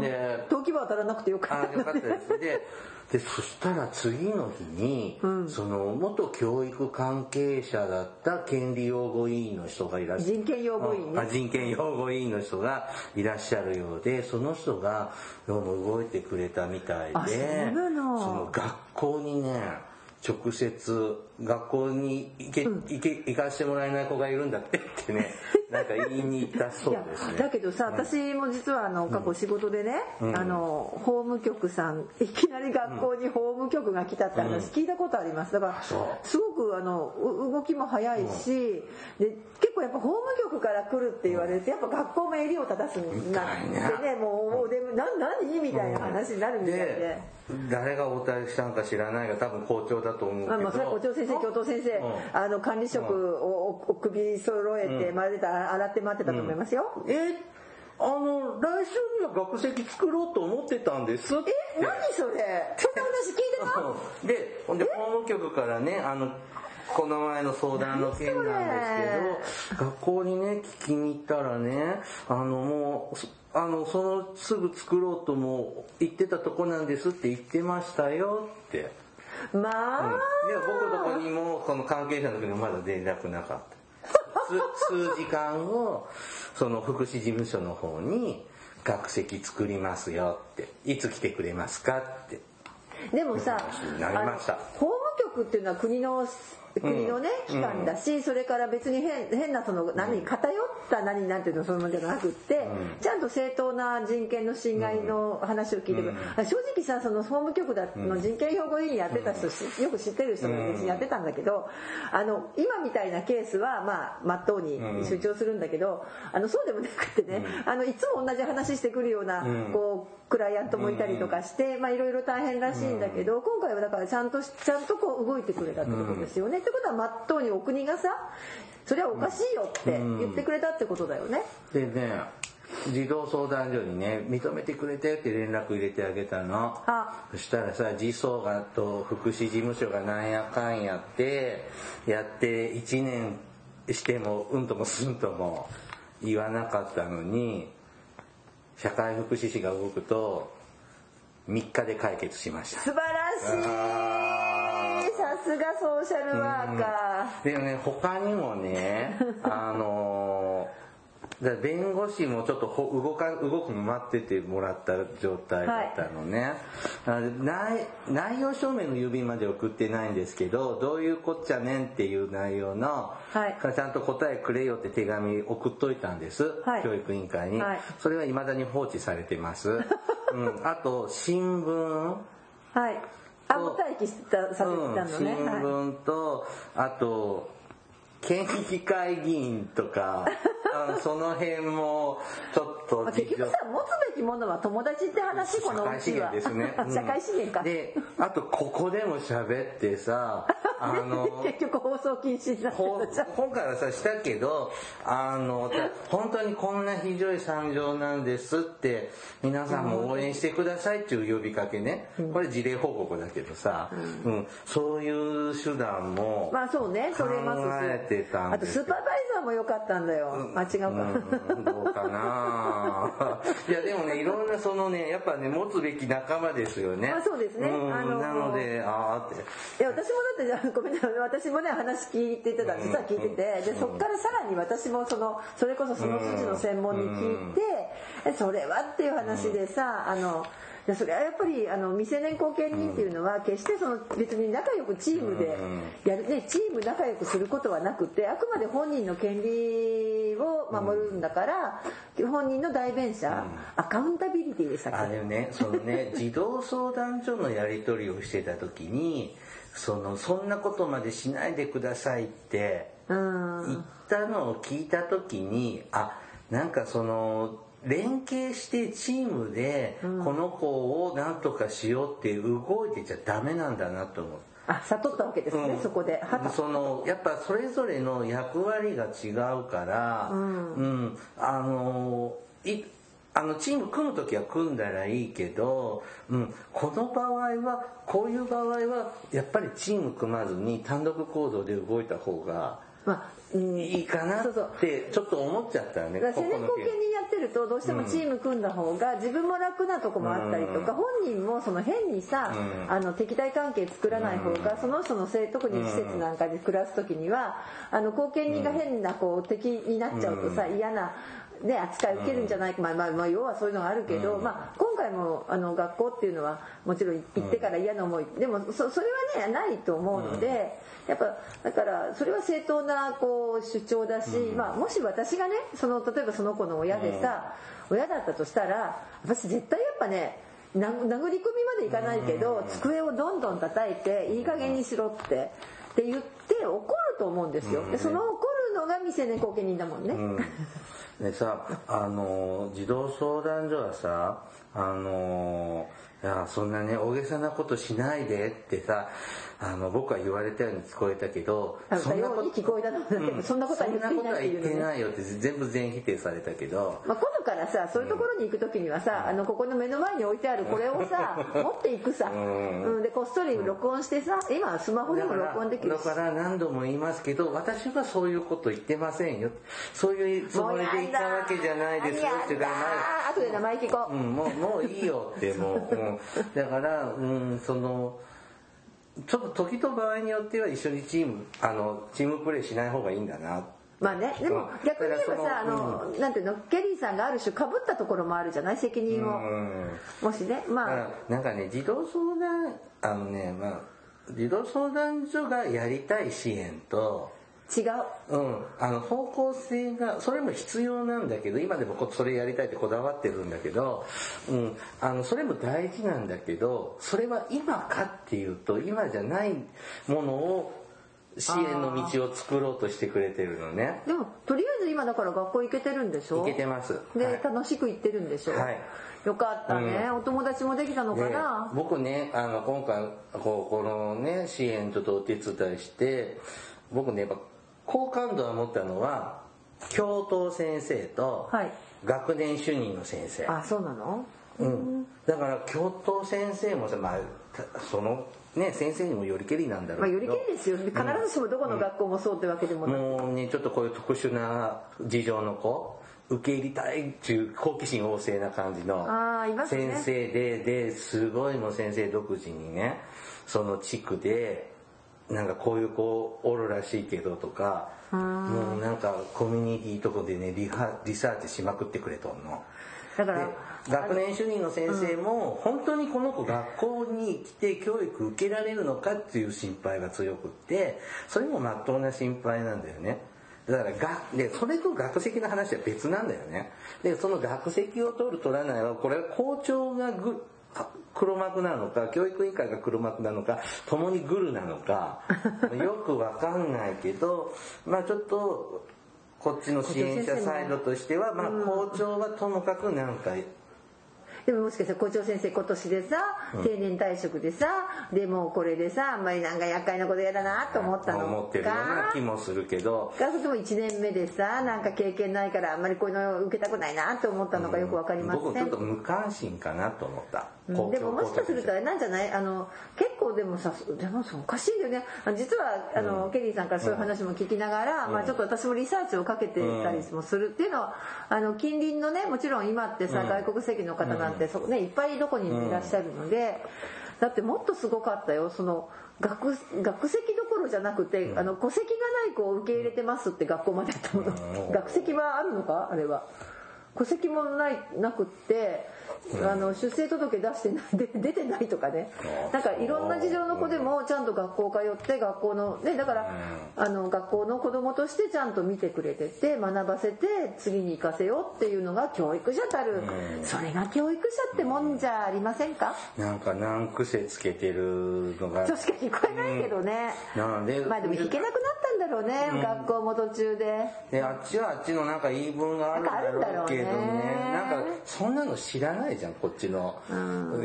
で時は当たらなくてよかった。よかったです。ででそしたら次の日に、うん、その元教育関係者だった権利擁護委員の人がいらっしゃる人権擁護委員ね、人権擁護委員の人がいらっしゃるようでその人がどうも動いてくれたみたいでその学校にね直接学校に行け、うん、行け行かしてもらえない子がいるんだってってね なんか言いに行ったそうですね。だけどさ、私も実はあの過去仕事でね、うん、あの法務局さんいきなり学校に法務局が来たって話聞いたことあります。だからすごくあの動きも早いし、で結構やっぱ法務局から来るって言われてやっぱ学校も襟を正すんだってねもうでも何何？みたいな話になるみたいで。誰が応対したんか知らないが多分校長だと思うけど、校長先生教頭先生、あの管理職をお首揃えて、まで洗って待ってたと思いますよ、うん、えあの来週には学籍作ろうと思ってたんですえ何それ？そんな話聞いてたでほんで法務局からねあのこの前の相談の件なんですけど学校にね聞きに行ったらねあのもうあのそのすぐ作ろうとも言ってたとこなんですって言ってましたよって。まあ、うん、で僕とこにもその関係者の時にまだ連絡なかった。数時間後その福祉事務所の方に学籍作りますよって。いつ来てくれますかって。でもさなりました局っていうのは国の国のね、機関だし、それから別に変変なその何偏った何なんていうのそういうものじゃなくって、ちゃんと正当な人権の侵害の話を聞いてくる、正直さその法務局だの人権擁護委員やってた人、よく知ってる人もやってたんだけどあの今みたいなケースはまあまっとうに主張するんだけど、あのそうでもなくてね、あのいつも同じ話してくるような、こうクライアントもいたりとかしてまあいろいろ大変らしいんだけど、今回はだからちゃんとちゃんとこう動いてくれたってことですよね。ってことはまっとうにお国がさそれはおかしいよって言ってくれたってことだよね。でね児童相談所にね認めてくれてって連絡入れてあげたの。そしたらさ児相がと福祉事務所がなんやかんやってやって1年してもうんともすんとも言わなかったのに社会福祉士が動くと3日で解決しました。素晴らしい。さすがソーシャルワーカー、でもね他にもね あのー弁護士もちょっと動か動くの待っててもらった状態だったのね、はい、内内容証明の郵便まで送ってないんですけどどういうこっちゃねんっていう内容の、はい、ちゃんと答えくれよって手紙送っといたんです、はい、教育委員会に、それはいまだに放置されてます、うん、あと新聞。はいあもう待機させてたのね、うん、新聞と、あと県議会議員とか その辺もちょっと、まあ、結局さ持つべきものは友達って話このうちは。ですね、社会資源か。であとここでも喋ってさ あの 結局放送禁止になって今回はさしたけどあの 本当にこんな非常に惨状なんですって皆さんも応援してくださいっていう呼びかけね、これ事例報告だけどさ、うん、うん、そういう手段もまあそうねそれ考えてたんですあとスーパーバイザーも良かったんだよ、間違うか、うん、どうかな。いやでもねいろんなそのねやっぱね持つべき仲間ですよね。あそうですね、あのなのでああって。いや私もだってじゃ ごめんなさい。私もね話聞いてた実は聞いてて。でそっからさらに私もそのそれこそその筋の専門に聞いてそれはっていう話でさあのでそれはやっぱりあの未成年後見人っていうのは決してその別に仲良くチームでやるねチーム仲良くすることはなくてあくまで本人の権利を守るんだから本人の代弁者アカウンタビリティでしたっけ？あれねそのね児童相談所のやり取りをしてた時にそのそんなことまでしないでくださいって言ったのを聞いた時にあなんかその連携してチームでこの子を何とかしようって動いてちゃダメなんだなと思う。あ悟ったわけですね、うん、そこで。そのやっぱそれぞれの役割が違うから、うん、うん、あのいあのチーム組む時は組んだらいいけど、うん、この場合はこういう場合はやっぱりチーム組まずに単独行動で動いた方がまあ、いいかなってちょっと思っちゃったよね。成年後見にやってるとどうしてもチーム組んだ方が自分も楽なとこもあったりとか、本人もその変にさ、あの敵対関係作らない方が、その人のせい特に施設なんかで暮らす時にはあの後見人が変なこう敵になっちゃうとさ嫌なね、扱い受けるんじゃないか、まあまあ、まあ要はそういうのがあるけど、まあ、今回もあの学校っていうのはもちろん行ってから嫌な思い。でもそそれはねないと思うので。やっぱだからそれは正当なこう主張だし、まあ、もし私がねその例えばその子の親でさ、親だったとしたら私絶対やっぱね殴り込みまでいかないけど、机をどんどん叩いていい加減にしろってって言って怒ると思うんですよ。でその怒るのが未成年後見人だもんね。うんでさあの児童相談所はさあのいやそんなね大げさなことしないでってさあの僕は言われたように聞こえたけどそんなこと聞こえたのだけど、そんなことは言ってないよって全部全否定されたけど、まあ、今度からさそういうところに行く時にはさ、あのここの目の前に置いてあるこれをさ持っていくさ、うん、でこっそり録音してさ今スマホでも録音できるだから何度も言いますけど私はそういうこと言ってませんよ。そういうつもりで言ったわけじゃないですよ。ってだから後で名前聞こう、うん、もうもういいよってもう、うん、だからうんそのちょっと時と場合によっては一緒にチームあのチームプレーしない方がいいんだな。まあね、でも逆に言えばさ、あの、なんていうの、ケリーさんがある種かぶったところもあるじゃない？責任を。もしね、まあ。なんかね、児童相談、あのね、まあ、児童相談所がやりたい支援と違う、うん、あの方向性がそれも必要なんだけど今でもそれやりたいってこだわってるんだけど、うん、あのそれも大事なんだけどそれは今かっていうと今じゃないものを支援の道を作ろうとしてくれてるのね。でもとりあえず今だから学校行けてるんでしょ？行けてます。で、はい、楽しく行ってるんでしょ？はい。よかったね、うん、お友達もできたのかな？僕ねあの今回こうこのね支援ちょっとお手伝いして僕ねやっぱ好感度を持ったのは教頭先生と学年主任の先生、はい、あそうなの？うん、だから教頭先生もさ、まあ、そのね、先生にもよりけりなんだろうまあ、よりけりですよ。必ずしもどこの学校もそうってわけでもなく、もうねちょっとこういう特殊な事情の子受け入れたいっていう好奇心旺盛な感じの先生で、ですごいもう先生独自にねその地区でなんかこういう子おるらしいけどとかもうなんかコミュニティとこでねリハリサーチしまくってくれとんの。だから学年主任の先生も本当にこの子学校に来て教育受けられるのかっていう心配が強くってそれもまっとうな心配なんだよね。だからがでそれと学籍の話は別なんだよね。でその学籍を取る取らないはこれは校長がぐ黒幕なのか教育委員会が黒幕なのか共にグルなのか よくわかんないけどまあちょっとこっちの支援者サイドとしては、まあ、校長はともかくなんかでももしかしたら校長先生今年でさ、定年退職でさでもこれでさあんまりなんか厄介なこと嫌だなと思ったのか。思ってるような気もするけど。がそれも1年目でさなんか経験ないからあんまりこういうの受けたくないなと思ったのかよく分かりません、僕ちょっと無関心かなと思った、うん、でももしかするとあれなんじゃない？あの結構でもさでもおかしいよね。実はあの、うん、ケリーさんからそういう話も聞きながら、うん、まあ、ちょっと私もリサーチをかけてたりもするっていうのはあの近隣のねもちろん今ってさ、外国籍の方なんてそ、ね、いっぱいどこにいらっしゃるので、だってもっとすごかったよ。その学学籍どころじゃなくて、あの戸籍がない子を受け入れてますって学校までやったもの、学籍はあるのか？あれは。戸籍もないなくってあの出生届出してない 出てないとかね。なんかいろんな事情の子でもちゃんと学校通って学校のねだからあの学校の子供としてちゃんと見てくれてて学ばせて次に行かせようっていうのが教育者たる。それが教育者ってもんじゃありませんか？なんか難癖つけてるのが。としか聞こえないけどね、まあでも弾けなくなったんだろうね、うん、学校も途中で。であっちはあっちのなんか言い分があるんだろうけどね。なんかそんなの知らないじゃんこっちの、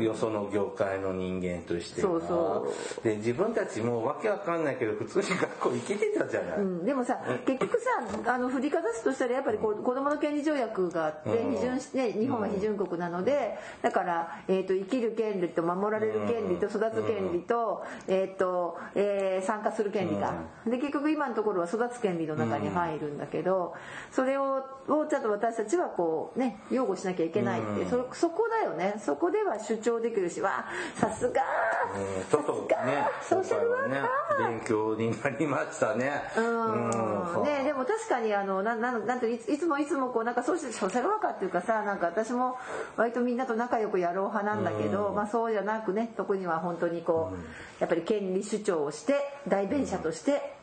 よその業界の人間としてそうそう。で自分たちもわけわかんないけど普通に学校行けてたじゃない、うん、でもさ結局さあの振りかざすとしたらやっぱりこう子どもの権利条約があって批准し、ね、日本は批准国なのでだから、えーと、生きる権利と守られる権利と育つ権利と,、えーとえー、参加する権利が、で結局今のところは育つ権利の中に入るんだけど、それををちゃんと私たちはこうね擁護しなきゃいけないって、そそこだよね。そこでは主張できるし。わさすが。ちょっとねソーシャルワーカー、勉強になりましたね。うんねでも確かにあのなななんていつもいつもこうなんかソーシャルワーカーっていうかさなんか私も割とみんなと仲良くやろう派なんだけど、まあそうじゃなくね特には本当にこう、やっぱり権利主張をして代弁者として、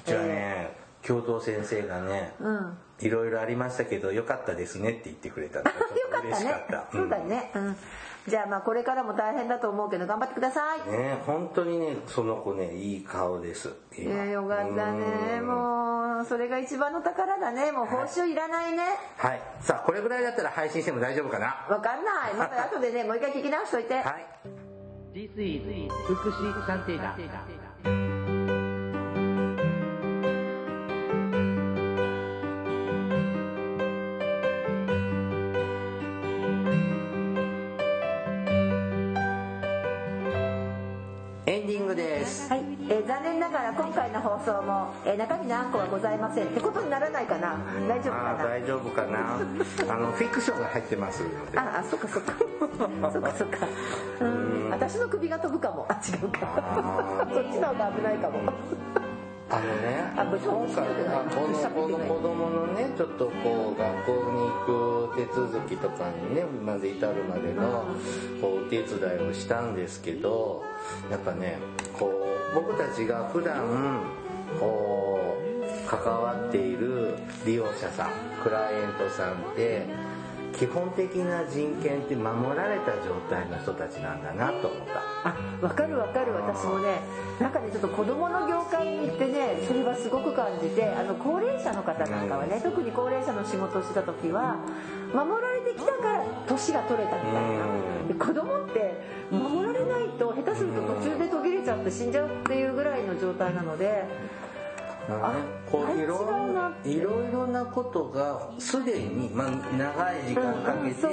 うちはね、教頭先生がね、うんいろいろありましたけど良かったですねって言ってくれたのが嬉しかった。そうだね。うんじゃあまあこれからも大変だと思うけど頑張ってください。ね本当にねその子ねいい顔です。いやよかったねもうそれが一番の宝だねもう報酬いらないね。はい、さあこれぐらいだったら配信しても大丈夫かな？わかんない。また後でねもう一回聞き直しといて。はい。This is 福祉探偵団。今回の放送も、えー、中身のあんこはございませんってことにならないかな？大丈夫かな？大丈夫かな？あ のフィクションが入ってますああそっかそっか。そっかそっか。うん。私の首が飛ぶかも。あ違うか。そっちの方が危ないかも。あのね今回はこのこの子供のねちょっとこう学校に行く手続きとかにねまで至るまでのこうお手伝いをしたんですけどやっぱねこう僕たちが普段こう関わっている利用者さんクライアントさんって基本的な人権って守られた状態の人たちなんだなと思った。あ分かる分かる。私もねなんかねちょっと子供の業界に行ってねそれはすごく感じてあの高齢者の方なんかはね、うん、特に高齢者の仕事をした時は守られてきたから年が取れたみたいな、うん、子供って守らないと下手すると途中で途切れちゃって死んじゃうっていうぐらいの状態なので。こういろいろいろなことがすでに、まあ、長い時間かけて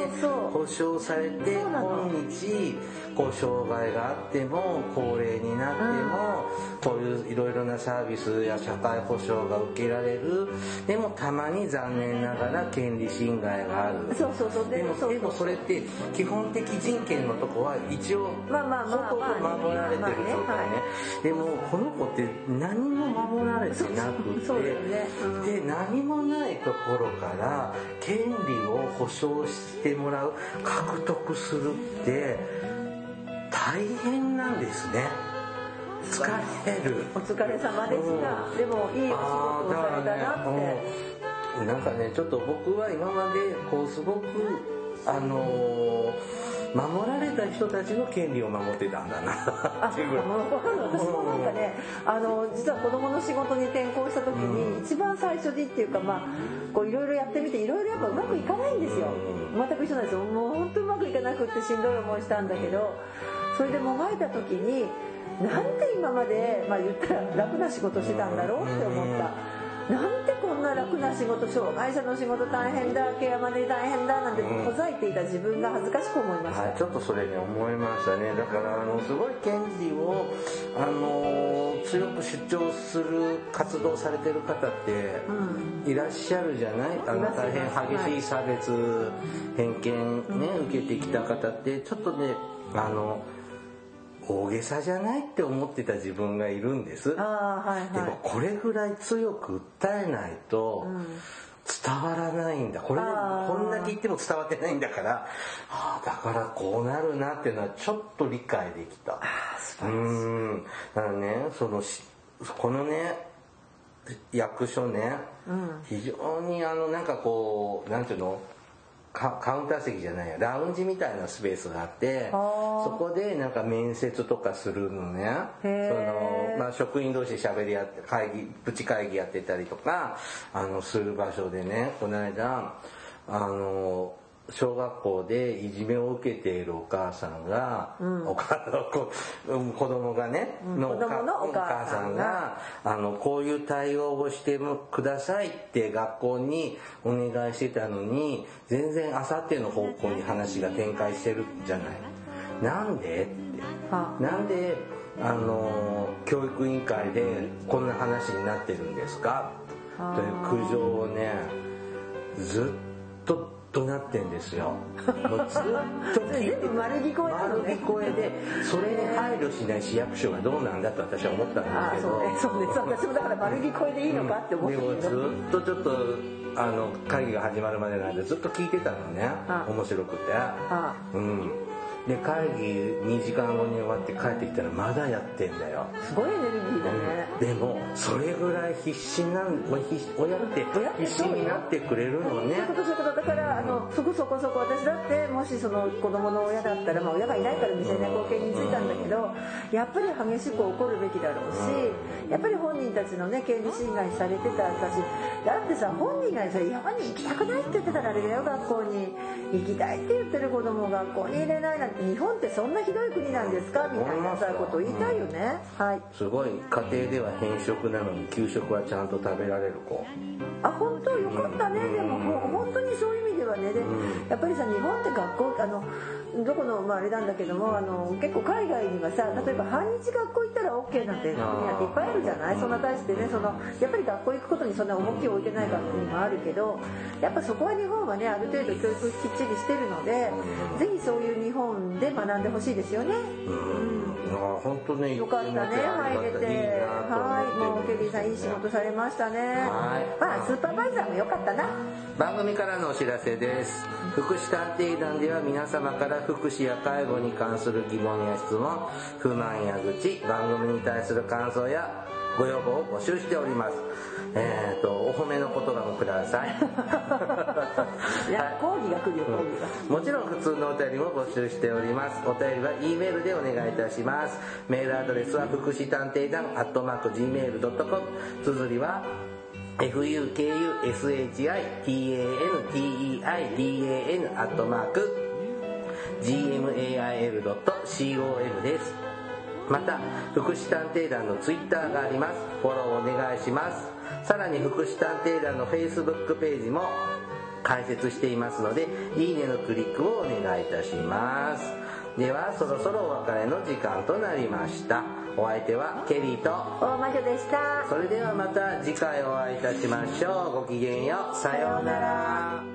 保証されて今日こう障害があっても高齢になってもこういういろいろなサービスや社会保障が受けられる。でもたまに残念ながら権利侵害がある。そうそうそう。でもでもそれって基本的人権のとこは一応ほとんど守られてる状態ね。でもこの子って何も守られてなくて、ね。うん、で何もないところから権利を保障してもらう獲得するって大変なんですね。疲れる。お疲れ様でした、うん、でもいいお仕事をされたなって、ねうん、なんかねちょっと僕は今までこうすごくあのー守られた人たちの権利を守ってたんだな。っていう私もなんかねあの実は子供の仕事に転校した時に、一番最初にっていうかまあこういろいろやってみていろいろやっぱうまくいかないんですよ、全く一緒なんですよ。もう本当うまくいかなくってしんどい思いしたんだけどそれでもがいた時になんで今まで、まあ、言ったら楽な仕事してたんだろうって思った。なんて楽な仕事障害者の仕事大変だケアマネ大変だなんてほざいていた自分が恥ずかしく思いました、はい、ちょっとそれに思いましたね。だからあのすごい権利をあの強く主張する活動されてる方っていらっしゃるじゃない、うん、あの大変激しい差別、はい、偏見ね、受けてきた方ってちょっとねあの大げさじゃないって思ってた自分がいるんです、はいはい、でもこれぐらい強く訴えないと伝わらないんだ。これこんだけ言っても伝わってないんだから、あ、だからこうなるなっていうのはちょっと理解できた。うん。だからねそのこのね役所ね、うん、非常にあのなんかこうなんていうの？カウンター席じゃないや。ラウンジみたいなスペースがあってそこでなんか面接とかするのね。その、まあ、職員同士喋り合って会議プチ会議やってたりとかあのする場所でね。この間あの小学校でいじめを受けているお母さんが、うん、お母子供がね、うん、のお母さんが。あのこういう対応をしてくださいって学校にお願いしてたのに全然あさっての方向に話が展開してるじゃない。なんでって。なんであの教育委員会でこんな話になってるんですかという苦情をねずっととなってんですよ。もうずっと聞いて丸聞こえ丸聞こえでそれに配慮しない市役所がどうなんだと私は思ったんですけど。そうね。そうね。私もだから丸聞こえでいいのかって思って、うん、でもずっとちょっとあの会議が始まるまでなんでずっと聞いてたのね。面白くて。うん。で会議2時間後に終わって帰ってきたらまだやってんだよ。すごいエネルギーだね、うん、でもそれぐらい必死なん親って必死になってくれるのね。そういうことそういうこと。だからあのそこそこそこ私だってもしその子供の親だったら、まあ、親がいないから未成年後見についたんだけどやっぱり激しく怒るべきだろうしやっぱり本人たちのね権利侵害されてた私だってさ本人がそれ山に行きたくないって言ってたらあれだよ学校に。行きたいって言ってる子供を学校に入れないなんて日本ってそんなひどい国なんですか？みたいなさこと言いたいよね、うん、はい。すごい家庭では偏食なのに給食はちゃんと食べられる子。あ本当？よかったね、うん、でも本当にそういう意味ではね。で、うん、やっぱりさ日本って学校あのどこの、まあ、あれなんだけどもあの結構海外にはさ例えば半日学校行ったら OK なんて国なんていっぱいあるじゃない？そんな対してねそのやっぱり学校行くことにそんな重きを置いてない学校にもあるけどやっぱそこは日本はねある程度教育きっちりしてるのでぜひそういう日本で学んでほしいですよね。うん本当ねよかったね入れて。はい。もうケリビーさんいい仕事されましたね。はい。まあスーパーバイザーも良かったな。番組からのお知らせです。福祉探偵団では皆様から福祉や介護に関する疑問や質問不満や愚痴番組に対する感想やご要望を募集しております。えっ、ー、とお褒めの言葉もください。いや、講義が来るよ講義が、もちろん普通のお便りも募集しております。お便りは E メールでお願いいたします。メールアドレスは福祉探偵団アットマーク Gmail.com 綴りは fukushitanteidan アットマーク gmail.com ですまた福祉探偵団のツイッターがあります。フォローお願いします。さらに福祉探偵団の Facebook ページも開設していますのでいいねのクリックをお願いいたします。ではそろそろお別れの時間となりました。お相手はケリーと大魔女でした。それではまた次回お会いいたしましょう。ごきげんよう。さようなら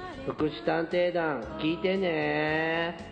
福祉探偵団聞いてね。